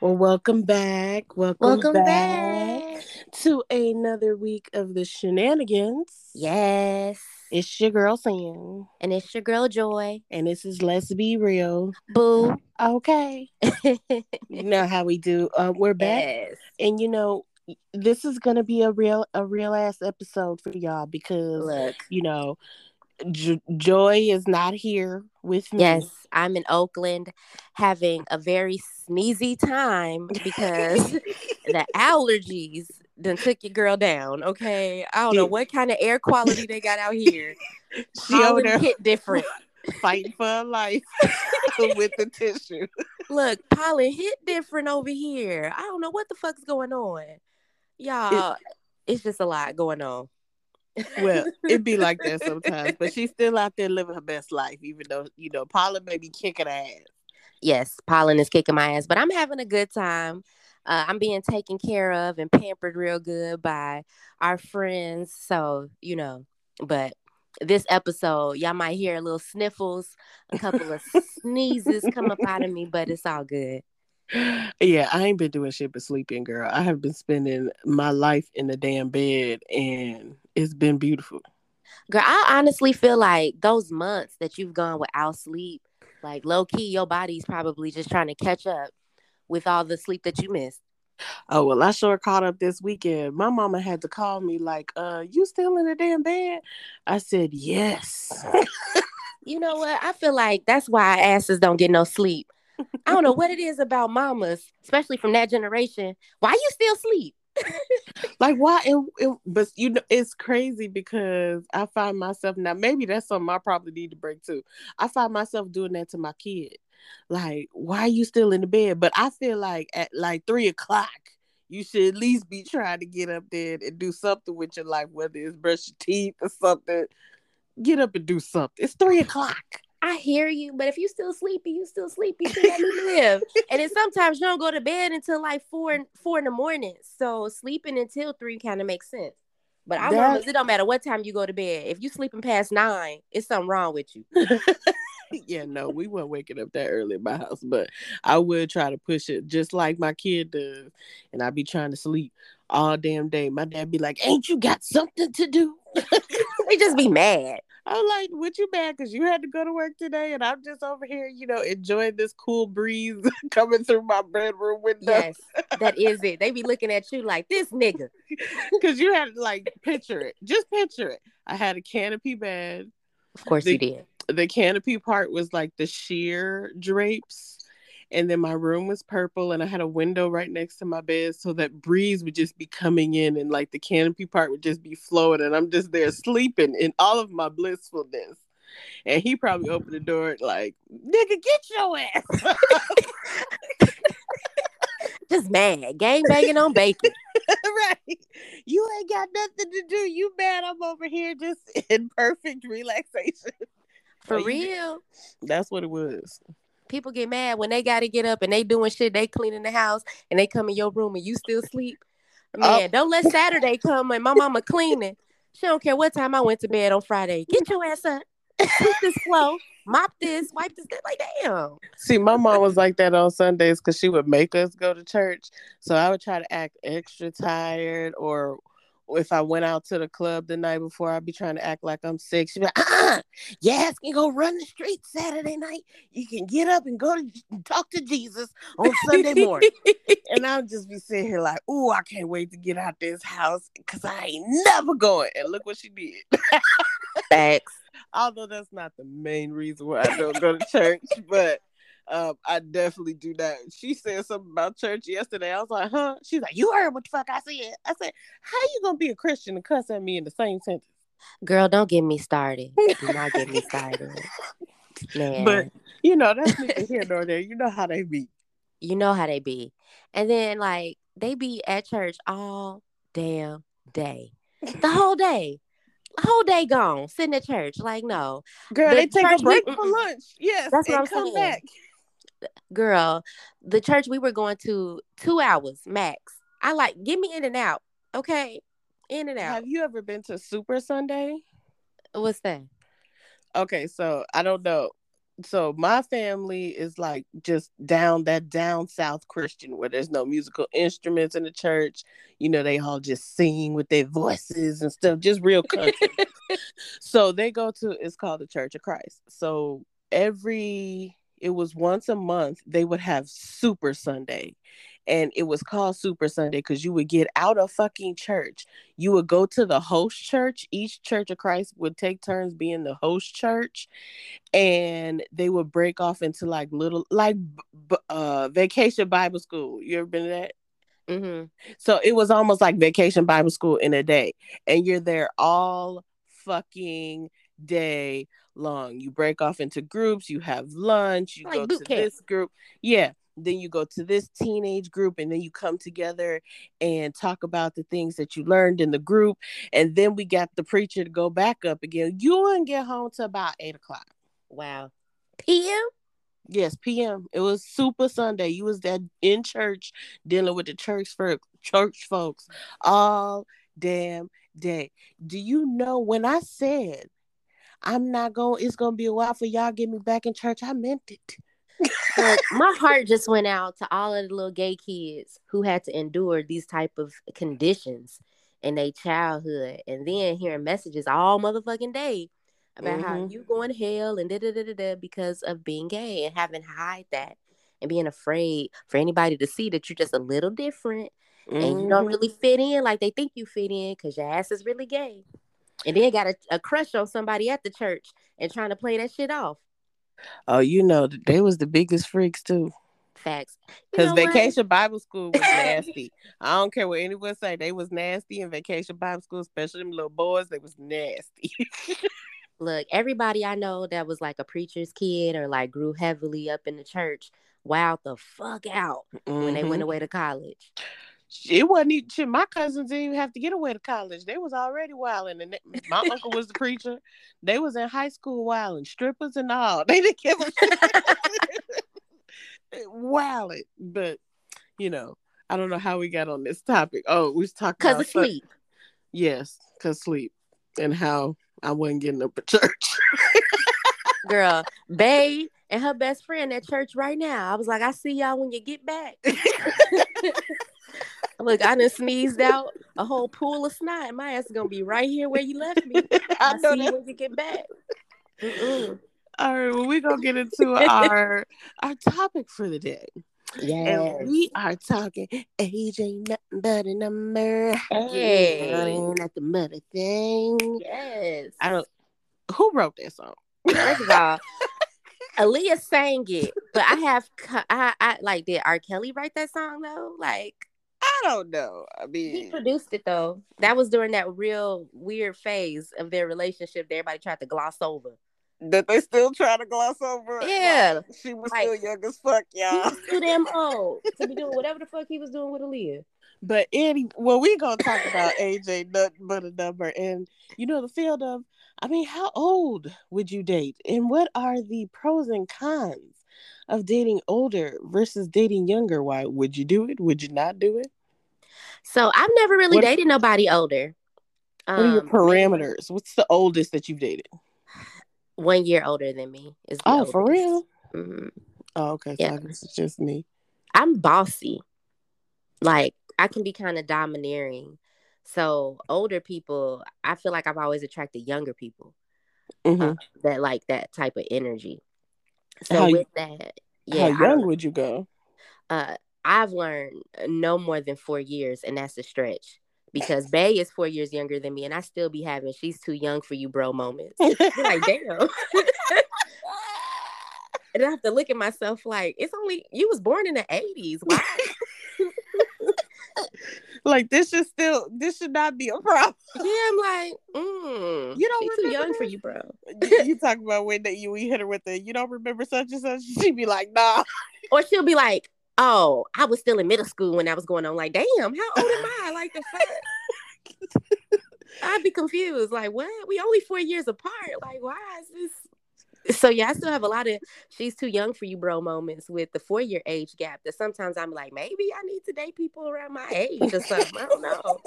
Well, welcome back. Welcome, Welcome back, back. to another week of the shenanigans. Yes. It's your girl Sam, And it's your girl Joy. and this is Let's Be Real. Boo. Okay. You know how we do. Uh, we're back, yes. and you know this is gonna be a real a real ass episode for y'all because Look. you know J- Joy is not here with me. Yes, I'm in Oakland having a very sneezy time because the allergies done took your girl down. Okay. I don't know what kind of air quality they got out here. she over hit different. fighting for her life with the tissue. Look, pollen hit different over here. I don't know what the fuck's going on. Y'all, it's just a lot going on. Well, it'd be like that sometimes, but she's still out there living her best life, even though you know Paula may be kicking ass. yes, pollen is kicking my ass, but I'm having a good time. Uh, I'm being taken care of and pampered real good by our friends. So, you know, but this episode, y'all might hear a little sniffles, a couple of sneezes come up out of me, but it's all good. Yeah, I ain't been doing shit but sleeping, girl. I have been spending my life in the damn bed, and it's been beautiful. Girl, I honestly feel like those months that you've gone without sleep, like low key, your body's probably just trying to catch up with all the sleep that you missed. Oh well, I sure caught up this weekend. My mama had to call me like, "Uh, you still in the damn bed?" I said, "Yes." You know what? I feel like that's why asses don't get no sleep. I don't know what it is about mamas, especially from that generation. Why you still sleep? Like why it, it, but you know it's crazy because i find myself now maybe that's something i probably need to break too. I find myself doing that to my kid. Like why are you still in the bed? But i feel like at like three o'clock you should at least be trying to get up there and do something with your life whether it's brush your teeth or something. Get up and do something. It's three o'clock I hear you, but if you still sleepy, you still sleepy. You still let me live. and then sometimes you don't go to bed until like four four in the morning. So sleeping until three kind of makes sense. But I That- know it don't matter what time you go to bed. If you sleeping past nine, it's something wrong with you. yeah, no, we weren't waking up that early in my house, but I would try to push it just like my kid does. And I'd be trying to sleep all damn day. My dad be like, Ain't you got something to do? we just be mad. I'm like, What you mad? Because you had to go to work today, and I'm just over here, you know, enjoying this cool breeze coming through my bedroom window. Yes, that is it. They be looking at you like this nigga. Because you had to like picture it. Just picture it. I had a canopy bed. Of course The- you did. the canopy part was like the sheer drapes and then my room was purple and i had a window right next to my bed so that breeze would just be coming in and like the canopy part would just be flowing and i'm just there sleeping in all of my blissfulness and he probably opened the door like nigga get your ass Just mad. Gang banging on bacon. right you ain't got nothing to do you mad i'm over here just in perfect relaxation For real. that's what it was People get mad when they gotta get up and they doing shit, they cleaning the house and they come in your room and you still sleep. Oh. Man, don't let Saturday come and my mama cleaning. She don't care what time I went to bed on Friday. Get your ass up. This floor, mop this, wipe this. Like, damn. See, my mom was like that on Sundays because she would make us go to church. So I would try to act extra tired, or if I went out to the club the night before, I'd be trying to act like I'm sick. She'd be like, uh-uh, your ass can go run the streets Saturday night. You can get up and go to talk to Jesus on Sunday morning. and I'll just be sitting here like, ooh, I can't wait to get out this house because I ain't never going. And look what she did. Facts. Although that's not the main reason why I don't go to church, but um, I definitely do that. She said something about church yesterday. I was like, huh? She's like, you heard what the fuck I said. I said, how you gonna be a Christian and cuss at me in the same sentence? Girl, don't get me started. Do not get me started. Man. But you know, that's neither here nor there. You know how they be. you know how they be. And then like they be at church all damn day. The whole day. Whole day gone, sitting at church. Like, no. Girl, The they take a break for lunch. Yes. That's what and I'm come saying. back. Girl, the church we were going to two hours max. I like get me in and out. Okay. In and out. Have you ever been to Super Sunday? What's that? Okay, so I don't know. so my family is like just down that down south Christian where there's no musical instruments in the church. You know, they all just sing with their voices and stuff, just real country. so they go to it's called the Church of Christ. So every it was once a month they would have Super Sunday and it was called Super Sunday because you would get out of fucking church. You would go to the host church. Each Church of Christ would take turns being the host church, and they would break off into like little like uh vacation Bible school. You ever been to that? Mm-hmm. So it was almost like vacation Bible school in a day, and you're there all fucking day long. You break off into groups. You have lunch. You like go to camp. this group. Yeah then you go to this teenage group and then you come together and talk about the things that you learned in the group and then we got the preacher to go back up again you wouldn't get home to about eight o'clock wow pm yes pm it was super sunday you was that in church dealing with the church for church folks all damn day do you know when i said i'm not going it's gonna be a while for y'all get me back in church i meant it but my heart just went out to all of the little gay kids who had to endure these type of conditions in their childhood, and then hearing messages all motherfucking day about mm-hmm. how you going to hell and da da da da da because of being gay and having to hide that and being afraid for anybody to see that you're just a little different mm-hmm. and you don't mm-hmm. really fit in like they think you fit in because your ass is really gay. And then got a, a crush on somebody at the church and trying to play that shit off. Oh, you know, they was the biggest freaks too. Facts. Because Vacation what? Bible School was nasty. I don't care what anyone say. They was nasty in Vacation Bible School, especially them little boys. They was nasty. Look, everybody I know that was like a preacher's kid or like grew heavily up in the church, wowed the fuck out mm-hmm. when they went mm-hmm. away to college it wasn't even shit. My cousins didn't even have to get away to college. They was already wilding, and they, my uncle was the preacher. They was in high school wilding, strippers and all. They didn't give a wilding, but you know, I don't know how we got on this topic. Oh, we was talking because of sleep. Yes, because sleep, and how I wasn't getting up at church. Girl, Bay and her best friend at church right now. I was like, I see y'all when you get back. Look, I done sneezed out a whole pool of snot. My ass is gonna be right here where you left me. I know see you when you get back. Mm-mm. All right, well, we're gonna get into our our topic for the day. Yes. And we are talking age ain't nothing but a number. Hey. Not the mother thing. Yes. I don't who wrote that song? First of all, Aaliyah sang it, but I have I, I like did R. Kelly write that song though? Like I don't know. I mean, he produced it though. That was during that real weird phase of their relationship that everybody tried to gloss over. That they still try to gloss over. Yeah, like, she was like, still young as fuck, y'all. Too damn old to be doing whatever the fuck he was doing with Aaliyah. But any, well, we gonna talk about AJ nothing but a number, and you know the field of. I mean, how old would you date, and what are the pros and cons of dating older versus dating younger? Why would you do it? Would you not do it? So I've never really what, dated nobody older. What are your um, parameters? What's the oldest that you've dated? One year older than me is. oh, oldest. for real? Mm-hmm. Oh, okay. So yeah. Guess it's just me. I'm bossy. Like I can be kind of domineering. So older people, I feel like I've always attracted younger people mm-hmm. uh, that like that type of energy. So how, with that, yeah. How young would you go? Uh, I've learned uh, no more than four years, and that's a stretch because Bay is four years younger than me, and I still be having "she's too young for you, bro" moments. like, damn. and I have to look at myself like it's only you was born in the eighties. Why? like this should still this should not be a problem. Yeah, I'm like, mm, you don't too young for you, bro. you, you talk about when that you we hit her with the you don't remember such and such. She'd be like, nah. Or she'll be like, oh, I was still in middle school when I was going on. Like, damn, how old am I? Like the fuck. I'd be confused. Like, what? We only four years apart. Like, why is this? So yeah, I still have a lot of she's too young for you, bro moments with the four year age gap that sometimes I'm like, maybe I need to date people around my age or something. I don't know.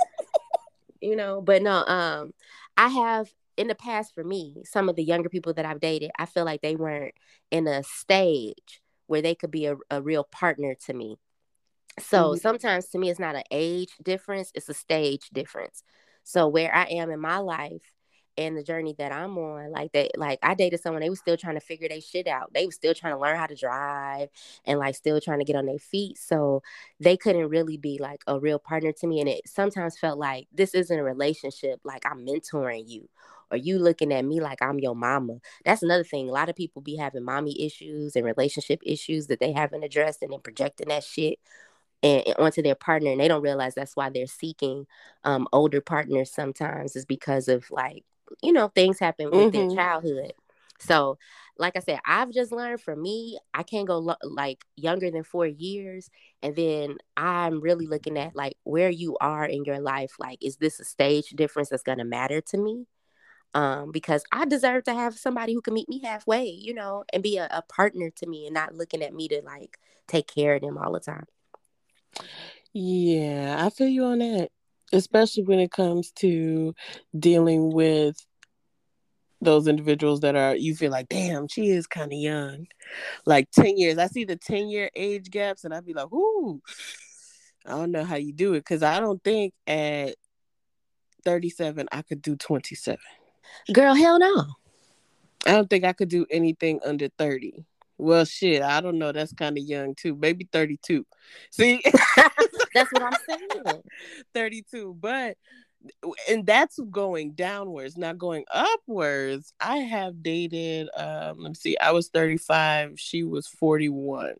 you know, but no, um, I have in the past for me, some of the younger people that I've dated, I feel like they weren't in a stage where they could be a, a real partner to me. So mm-hmm. sometimes to me, it's not an age difference, it's a stage difference. So where I am in my life, and the journey that I'm on. Like that, like I dated someone, they was still trying to figure their shit out. They was still trying to learn how to drive and like still trying to get on their feet. So they couldn't really be like a real partner to me. And it sometimes felt like this isn't a relationship, like I'm mentoring you. Or you looking at me like I'm your mama. That's another thing. A lot of people be having mommy issues and relationship issues that they haven't addressed and then projecting that shit and, and onto their partner and they don't realize that's why they're seeking um, older partners sometimes is because of like you know, things happen with mm-hmm. their childhood. So, like I said, I've just learned for me, I can't go lo- like younger than four years. And then I'm really looking at like where you are in your life. Like, is this a stage difference that's going to matter to me? Um, because I deserve to have somebody who can meet me halfway, you know, and be a, a partner to me and not looking at me to like take care of them all the time. Yeah, I feel you on that especially when it comes to dealing with those individuals that are you feel like damn she is kind of young like 10 years i see the 10 year age gaps and i'd be like ooh i don't know how you do it because i don't think at 37 i could do 27 girl hell no i don't think i could do anything under 30 well, shit, I don't know. That's kind of young too. Maybe 32. See? that's what I'm saying. 32. But and that's going downwards, not going upwards. I have dated um let me see. I was 35, she was 41.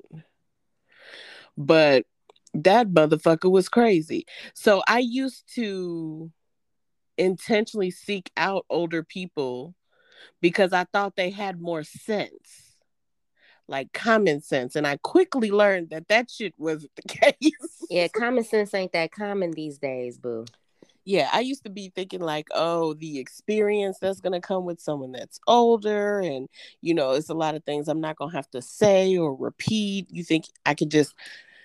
But that motherfucker was crazy. So I used to intentionally seek out older people because I thought they had more sense like common sense. And I quickly learned that that shit wasn't the case. yeah, common sense ain't that common these days, boo. Yeah, I used to be thinking like, oh, the experience that's going to come with someone that's older. And, you know, it's a lot of things I'm not going to have to say or repeat. You think I could just,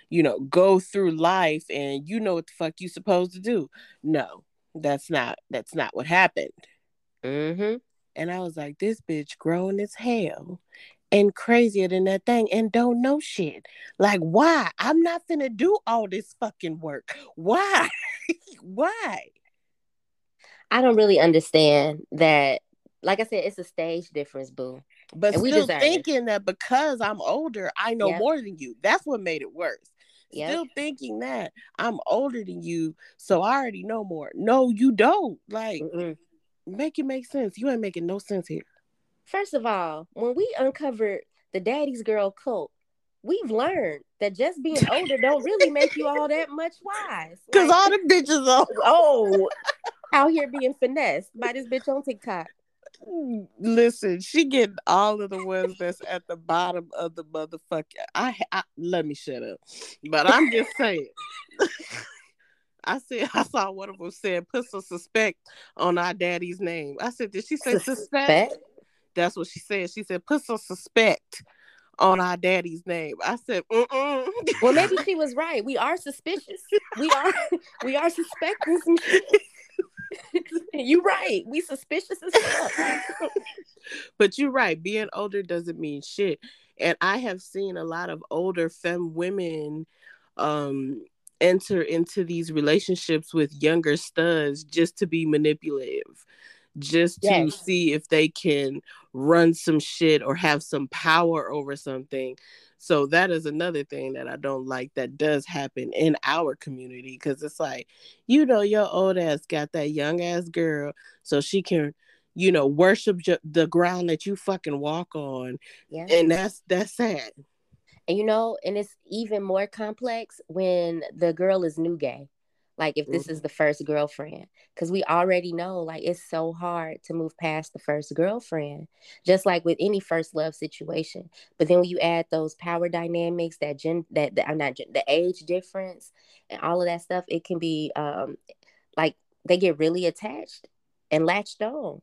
you know, go through life and you know what the fuck you supposed to do. No, that's not, that's not what happened. Mm-hmm. And I was like, this bitch grown as hell and crazier than that thing and don't know shit. Like, why? I'm not gonna do all this fucking work. Why? why? I don't really understand that. Like I said, it's a stage difference, boo. But and still thinking that because I'm older, I know yep. more than you. That's what made it worse. Yep. Still thinking that I'm older than you, so I already know more. No, you don't. Like, Mm-mm. make it make sense. You ain't making no sense here. First of all, when we uncovered the daddy's girl cult, we've learned that just being older don't really make you all that much wise. Because like, all the bitches are oh out here being finessed by this bitch on TikTok. Listen, she getting all of the ones that's at the bottom of the motherfucker. I, I let me shut up, but I'm just saying. I said I saw one of them said put some suspect on our daddy's name. I said, did she say suspect? suspect? That's what she said. She said, put some suspect on our daddy's name. I said, Mm-mm. well, maybe she was right. We are suspicious. We are we are suspecting some you right. We suspicious as fuck. but you're right. Being older doesn't mean shit. And I have seen a lot of older femme women um enter into these relationships with younger studs just to be manipulative just to yes. see if they can run some shit or have some power over something. So that is another thing that I don't like that does happen in our community because it's like, you know, your old ass got that young ass girl so she can, you know, worship the ground that you fucking walk on. Yeah. And that's that's sad. And you know, and it's even more complex when the girl is new gay like if this mm-hmm. is the first girlfriend because we already know like it's so hard to move past the first girlfriend just like with any first love situation. But then when you add those power dynamics that gen that, that i'm not the age difference and all of that stuff it can be um like they get really attached and latched on.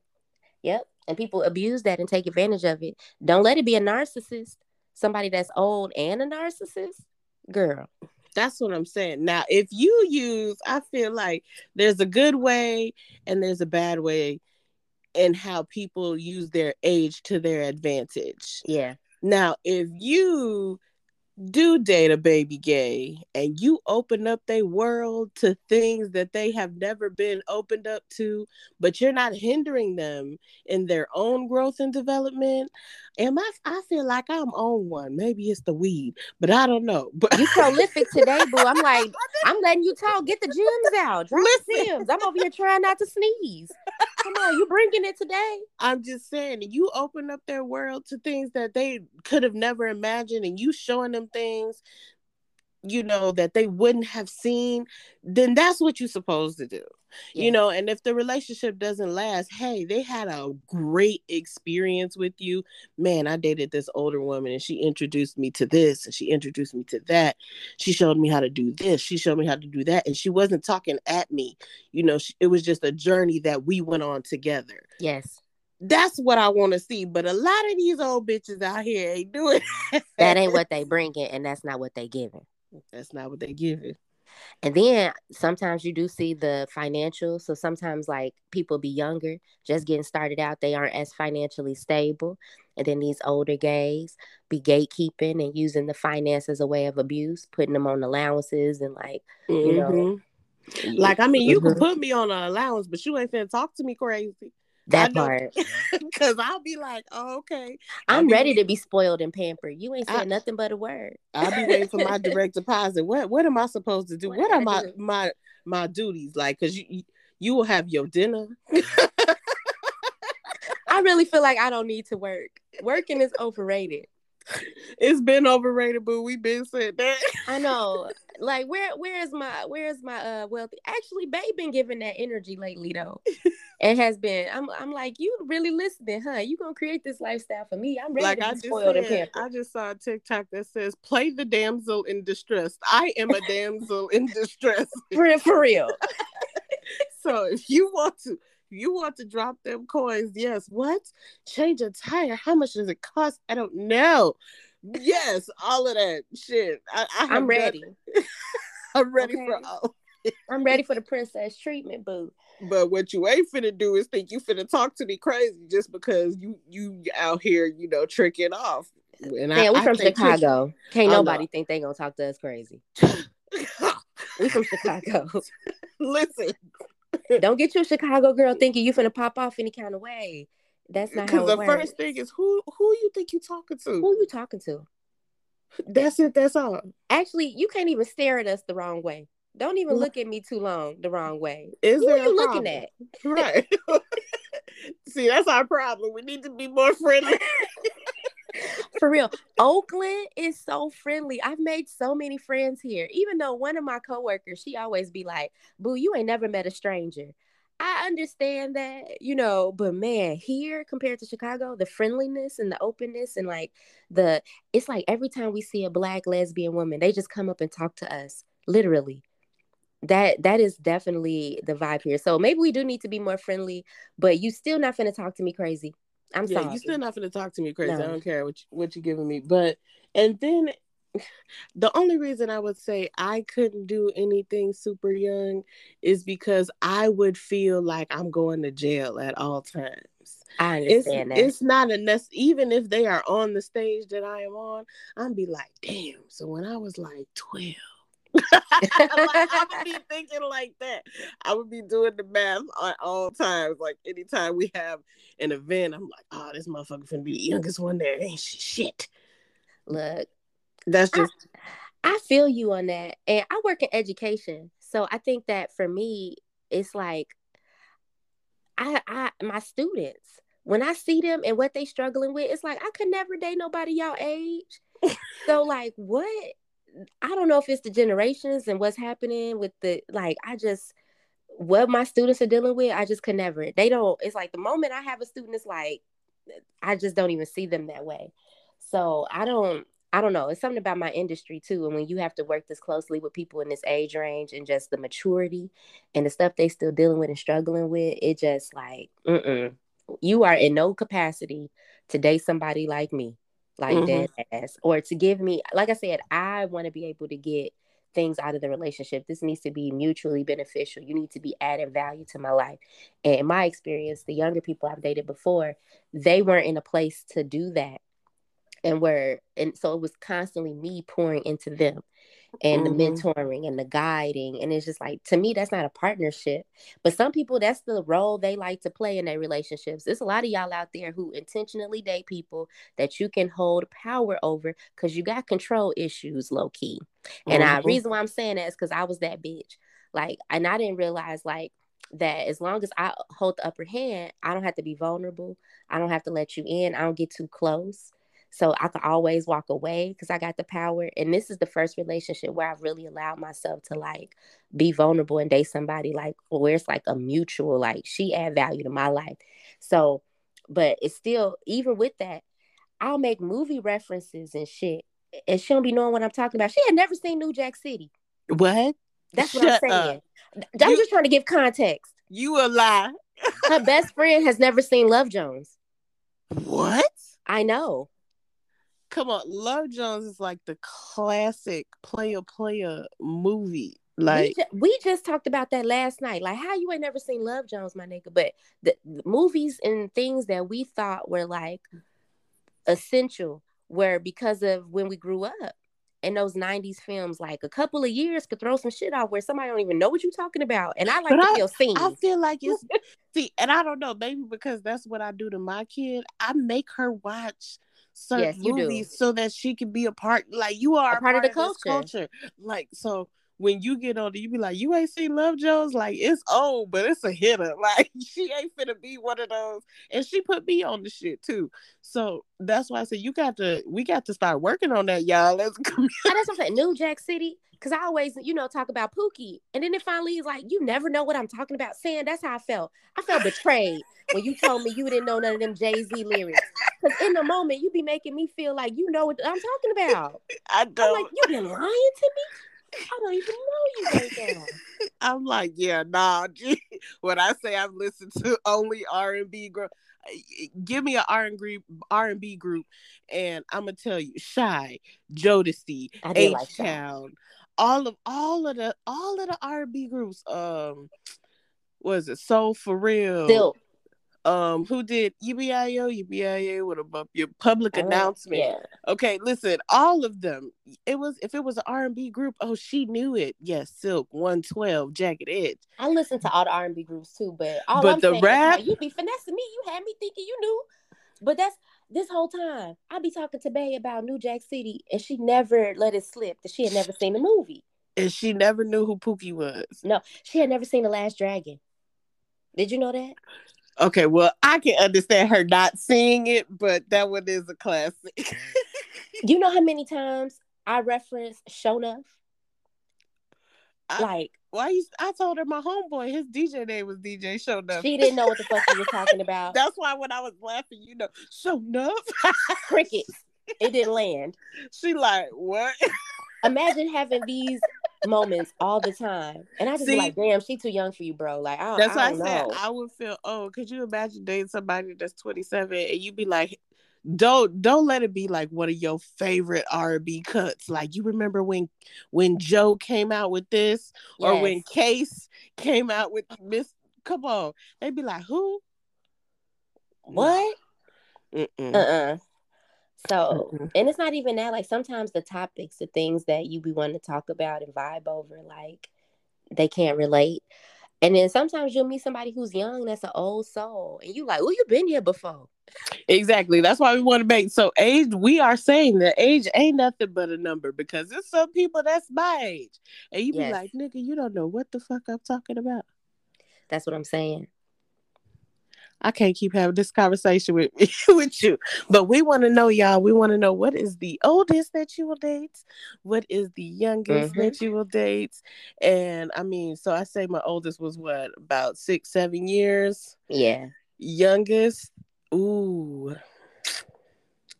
Yep. And people abuse that and take advantage of it. Don't let it be a narcissist somebody that's old and a narcissist girl that's what I'm saying. Now, if you use, I feel like there's a good way and there's a bad way and how people use their age to their advantage. Yeah. Now, if you do date a baby gay and you open up their world to things that they have never been opened up to, but you're not hindering them in their own growth and development. Am I I feel like I'm on one. Maybe it's the weed, but I don't know. But you prolific today, boo. I'm like, I'm letting you talk. Get the gems out. Drop gems. I'm over here trying not to sneeze. Come on, you bringing it today. I'm just saying, you open up their world to things that they could have never imagined, and you showing them things, you know, that they wouldn't have seen, then that's what you're supposed to do. Yeah. You know, and if the relationship doesn't last, hey, they had a great experience with you. Man, I dated this older woman and she introduced me to this and she introduced me to that. She showed me how to do this. She showed me how to do that. And she wasn't talking at me. You know, she, it was just a journey that we went on together. Yes that's what I want to see. But a lot of these old bitches out here ain't doing that. Ain't what they bringing, and that's not what they giving. That's not what they giving. And then sometimes you do see the financial. So sometimes like people be younger, just getting started out, they aren't as financially stable. And then these older gays be gatekeeping and using the finance as a way of abuse, putting them on allowances and like, mm-hmm. you know. Mm-hmm. Like I mean, you mm-hmm. can put me on an allowance, but you ain't finna talk to me crazy. That part. Because I'll be like, oh, okay. I'm ready to be spoiled and pampered. You ain't saying I, nothing but a word. I'll be waiting for my direct deposit. What what am I supposed to do? What, what are my my my duties like? Because you you will have your dinner. I really feel like I don't need to work. Working is overrated. It's been overrated, but we've been said that. I know. Like where where is my where's my uh wealthy? Actually, Babe been giving that energy lately though. it has been. I'm I'm like, you really listening, huh? You gonna create this lifestyle for me. I'm ready like to I spoiled said. I just saw a TikTok that says play the damsel in distress. I am a damsel in distress. for, for real. so if you want to you want to drop them coins, yes. What? Change a tire. How much does it cost? I don't know. Yes, all of that shit. I, I am ready. I'm ready okay. for all. I'm ready for the princess treatment, boo. But what you ain't finna do is think you finna talk to me crazy just because you you out here, you know, tricking off. And Man, I, we from Chicago. Can't nobody think they gonna talk to us crazy. we from Chicago. Listen, don't get your Chicago girl thinking you finna pop off any kind of way. That's not how. Because the first thing is who who you think you talking to? Who you talking to? That's it. That's all. Actually, you can't even stare at us the wrong way. Don't even look at me too long the wrong way. Is Who are you looking at? Right. See, that's our problem. We need to be more friendly. For real. Oakland is so friendly. I've made so many friends here. Even though one of my coworkers, she always be like, Boo, you ain't never met a stranger. I understand that, you know, but man, here compared to Chicago, the friendliness and the openness and like the it's like every time we see a black lesbian woman, they just come up and talk to us. Literally that that is definitely the vibe here. So maybe we do need to be more friendly, but you still not gonna talk to me crazy. I'm yeah, sorry. You still not gonna talk to me crazy. No. I don't care what you, what you're giving me. But and then the only reason I would say I couldn't do anything super young is because I would feel like I'm going to jail at all times. I understand it's, that. It's not a nec- even if they are on the stage that I am on, I'm be like, damn. So when I was like 12 like, I would be thinking like that. I would be doing the math at all times. Like anytime we have an event, I'm like, oh, this motherfucker finna be the youngest one there. Ain't shit. Look, that's just. I, I feel you on that, and I work in education, so I think that for me, it's like, I, I, my students, when I see them and what they struggling with, it's like I could never date nobody y'all age. so like, what I don't know if it's the generations and what's happening with the like I just what my students are dealing with, I just could never. They don't it's like the moment I have a student it's like I just don't even see them that way. So I don't I don't know. It's something about my industry too. And when you have to work this closely with people in this age range and just the maturity and the stuff they still dealing with and struggling with, it just like, mm you are in no capacity to date somebody like me like mm-hmm. dead ass or to give me like i said i want to be able to get things out of the relationship. This needs to be mutually beneficial. You need to be adding value to my life. And in my experience, the younger people I've dated before, they weren't in a place to do that. And were and so it was constantly me pouring into them and mm-hmm. the mentoring and the guiding. And it's just like, to me, that's not a partnership. But some people, that's the role they like to play in their relationships. There's a lot of y'all out there who intentionally date people that you can hold power over because you got control issues low key. And mm-hmm. I reason why I'm saying that is because I was that bitch. Like, and I didn't realize like that as long as I hold the upper hand, I don't have to be vulnerable. I don't have to let you in. I don't get too close. So I could always walk away because I got the power. And this is the first relationship where I've really allowed myself to like be vulnerable and date somebody like where it's like a mutual, like she add value to my life. So, but it's still, even with that, I'll make movie references and shit. And she don't be knowing what I'm talking about. She had never seen New Jack City. What? That's Shut what I'm saying. Up. I'm you, just trying to give context. You a lie. Her best friend has never seen Love Jones. What? I know come on, Love Jones is like the classic player player movie. Like we, ju- we, just talked about that last night. Like how you ain't never seen Love Jones, my nigga. But the, the movies and things that we thought were like essential were because of when we grew up. And those 90s films, like a couple of years could throw some shit off where somebody don't even know what you're talking about. And I like but to I, feel seen. I feel like it's see, and I don't know, maybe because that's what I do to my kid. I make her watch certain yes, movies do. so that she can be a part like you are a, part, part, of the culture. culture. Like so when you get older, you be like, you ain't seen Love Jones, like it's old, but it's a hitter. Like she ain't finna be one of those. And she put me on the shit too. So that's why I said you got to we got to start working on that, y'all. Let's come. That's what I'm saying. New Jack City. Cause I always, you know, talk about Pookie. And then it finally is like, you never know what I'm talking about. Saying that's how I felt. I felt betrayed when you told me you didn't know none of them Jay-Z lyrics. Because in the moment, you be making me feel like you know what I'm talking about. I don't. I'm like, you been lying to me? I don't even know you right now. I'm like, yeah, nah. Gee. When I say I've listened to only R and B group, give me an R and B R and B group, and I'm gonna tell you, Shai, Jodeci, H Town, like all of all of the all of the R and B groups. Um, was it Soul for Real? Silk um who did UBIO UBIO with a your public uh, announcement. Yeah. Okay, listen, all of them. It was if it was an R and B group, oh she knew it. Yes, Silk, 112, Jagged Edge. I listened to all the R and B groups too, but all but I'm the rap you be finessing me. You had me thinking you knew. But that's this whole time I be talking to Bay about New Jack City, and she never let it slip that she had never seen the movie. And she never knew who Pookie was. No, she had never seen The Last Dragon. Did you know that? Okay, well, I can understand her not seeing it, but that one is a classic. you know how many times I reference Sho'nuff? like why you I told her my homeboy, his DJ name was DJ Sho'nuff. She didn't know what the fuck you were talking about. That's why when I was laughing, you know, Sho'nuff. Crickets. It didn't land. She like, what? Imagine having these moments all the time. And I just See, be like, damn, she too young for you, bro. Like, I, that's I why I said I would feel, oh, could you imagine dating somebody that's 27 and you'd be like, don't don't let it be like one of your favorite R&B cuts. Like you remember when when Joe came out with this, yes. or when Case came out with Miss. Come on, they'd be like, who? What? Uh uh so, mm-hmm. and it's not even that. Like sometimes the topics, the things that you be wanting to talk about and vibe over, like they can't relate. And then sometimes you'll meet somebody who's young, that's an old soul, and you like, oh, you've been here before. Exactly. That's why we want to make so age. We are saying that age ain't nothing but a number because there's some people that's my age, and you yes. be like, nigga, you don't know what the fuck I'm talking about. That's what I'm saying. I can't keep having this conversation with with you. But we want to know, y'all. We want to know what is the oldest that you will date, what is the youngest mm-hmm. that you will date, and I mean, so I say my oldest was what about six, seven years. Yeah. Youngest, ooh,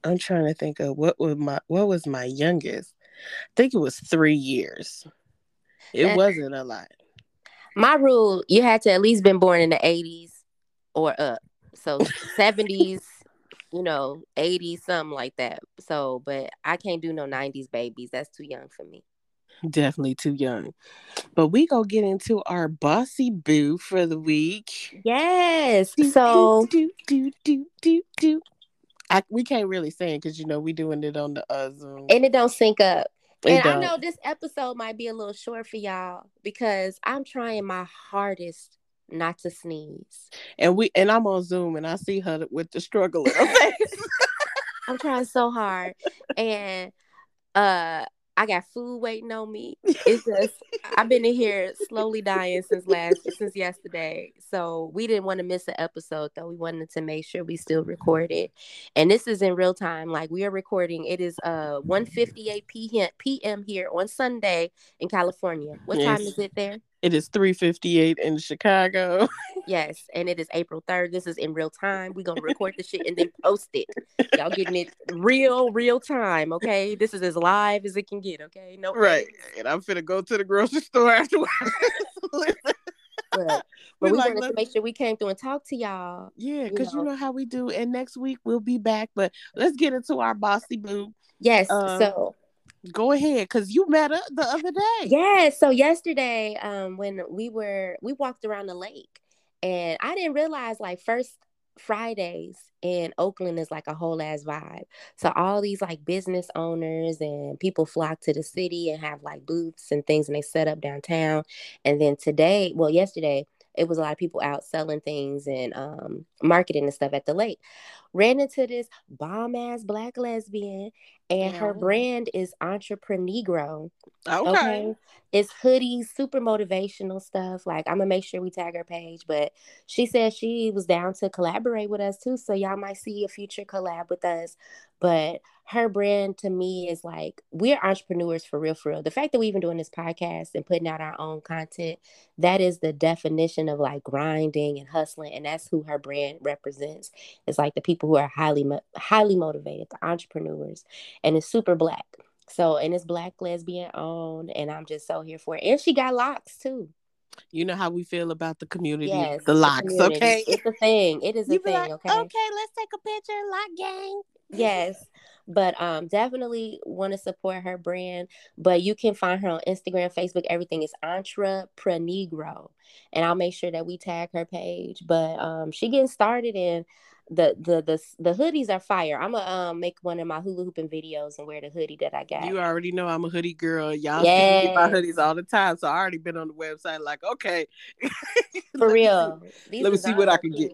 I'm trying to think of what was my what was my youngest. I think it was three years. It that, wasn't a lot. My rule: you had to at least been born in the '80s or up. So 70s, you know, 80s, something like that. So, but I can't do no 90s babies. That's too young for me. Definitely too young. But we go get into our bossy boo for the week. Yes. So do do do do do. I, we can't really sing because you know we doing it on the uh, Zoom. and it don't sync up. It And I don't. know this episode might be a little short for y'all because I'm trying my hardest not to sneeze. And we and I'm on Zoom and I see her with the struggle in her face. I'm trying so hard. And uh I got food waiting on me. It's just I've been in here slowly dying since last since yesterday. So we didn't want to miss an episode though. We wanted to make sure we still recorded. And this is in real time. Like we are recording. It is uh 1:58 p.m. p.m. here on Sunday in California. What time is it there? It is 3:58 in Chicago. Yes, and it is April 3rd. This is in real time. We're gonna record the shit and then post it. Y'all getting it real, real time, okay? This is as live as it can get, okay? No right. And I'm finna go to the grocery store afterwards. But, We but we like, wanted to make sure we came through and talk to y'all. yeah, because you, know. know how we do. And next week we'll be back. But let's get into our bossy boo. Yes, Um, so Go ahead, because you met her the other day. yes, so yesterday, um, when we were we walked around the lake and I didn't realize like first Fridays in Oakland is like a whole ass vibe. So all these like business owners and people flock to the city and have like booths and things and they set up downtown. And then today, well, yesterday, it was a lot of people out selling things and um marketing and stuff at the lake. Ran into this bomb ass black lesbian and her brand is Entreprenegro. Okay. Okay. It's hoodies, super motivational stuff. Like I'm gonna make sure we tag her page. But she said she was down to collaborate with us too. So y'all might see a future collab with us. But her brand to me is like we're entrepreneurs for real, for real. The fact that we're even doing this podcast and putting out our own content, that is the definition of like grinding and hustling. And that's who her brand represents. It's like the people who are highly highly motivated, the entrepreneurs. And it's super black. So and it's black lesbian owned, and I'm just so here for it. And she got locks too. You know how we feel about the community, Yes, the locks, community. okay? It's a thing. It is a thing. like, okay. okay, let's take a picture, lock gang. Yes. But um definitely want to support her brand. But you can find her on Instagram, Facebook, everything is Entreprenegro. And I'll make sure that we tag her page. But um she getting started and the the the the hoodies are fire. I'm gonna um make one of my hula hooping videos and wear the hoodie that I got. You already know I'm a hoodie girl. Y'all see me buy hoodies all the time, so I already been on the website. Like, okay, For real. These Let me see what I can are get.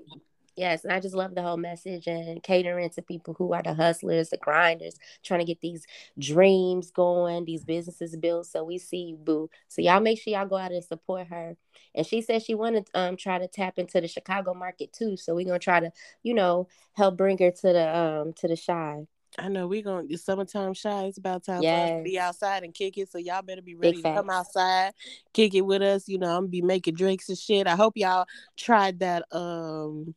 Yes, and I just love the whole message and catering to people who are the hustlers, the grinders, trying to get these dreams going, these businesses built. So we see you, boo. So y'all make sure y'all go out and support her. And she said she wanted to um try to tap into the Chicago market too. So we're gonna try to, you know, help bring her to the um to the Chi. I know we're gonna it's summertime Chi. It's about time for us to be outside and kick it. So y'all better be ready Big to come outside, kick it with us. You know, I'm gonna be making drinks and shit. I hope y'all tried that um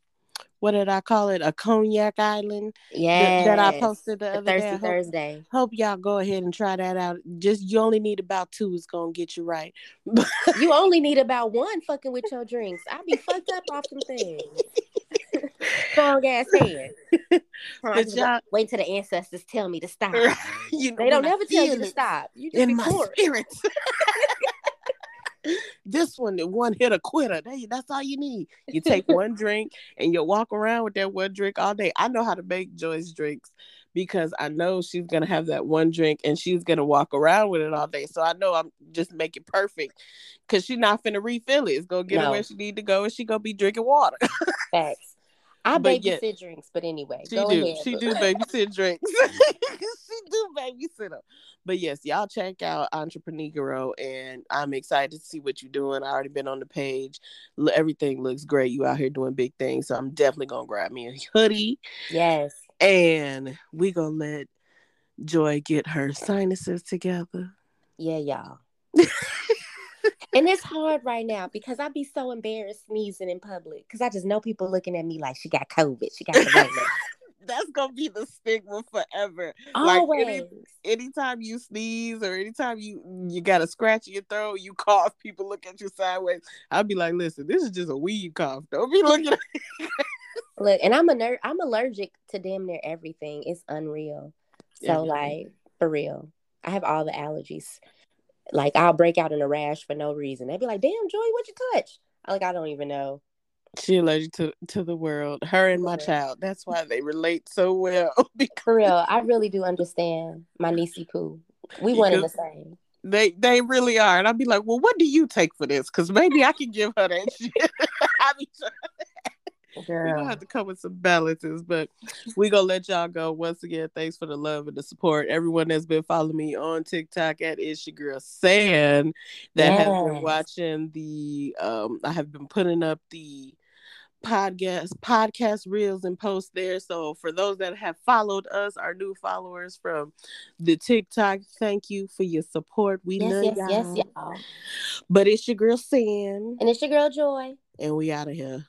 what did I call it? A cognac island Yeah. that, that I posted the The other day. Thirsty I hope, Thursday. hope y'all go ahead and try that out. Just you only need about two, it's gonna get you right. You only need about one fucking with your drinks. I be fucked up off them things. Strong ass hand. I But y'all- wait till the ancestors tell me to stop. you know, They don't I tell you to stop. You just in be my spirit. this one, the one hit a quitter. That's all you need. You take one drink and you walk around with that one drink all day. I know how to make Joyce drinks because I know she's gonna have that one drink and she's gonna walk around with it all day. So I know I'm just make it perfect because she's not finna refill it. It's gonna get her where she need to go and she gonna be drinking water. Facts. I But babysit yet- drinks, but anyway, She go do. ahead. She boo. do babysit drinks. she do babysit them. But yes, y'all check out Entreprenegro, and I'm excited to see what you're doing. I already been on the page. Everything looks great. You out here doing big things, so I'm definitely gonna grab me a hoodie, Yes. and we gonna let Joy get her sinuses together. Yeah, y'all. and it's hard right now because I'd be so embarrassed sneezing in public because I just know people looking at me like she got COVID. She got corona. That's gonna be the stigma forever. Like, any- anytime you sneeze or anytime you you got a scratch in your throat, you cough, people look at you sideways. I'd be like, listen, this is just a weed cough. Don't be looking at Look, and I'm a ner- I'm allergic to damn near everything. It's unreal. So Everything. like for real, I have all the allergies. Like I'll break out in a rash for no reason. They'd be like, "Damn, Joy, what you touch?" I'm like, I don't even know. She allergic to to the world. Her and my child. That's why they relate so well. For real, I really do understand my niecey poo. We one the same. They they really are, and I'd be like, well, what do you take for this? Because maybe I can give her that shit. I be Girl. We're gonna have to come with some balances, but we gonna let y'all go. Once again, thanks for the love and the support. Everyone that's been following me on TikTok at It's Your Girl Sam that yes. has been watching the um I have been putting up the podcast podcast reels and posts there. So for those that have followed us, our new followers from the TikTok, thank you for your support. We yes, love yes, y'all. Yes, y'all. But it's your girl Sam. And it's your girl Joy. And we out of here.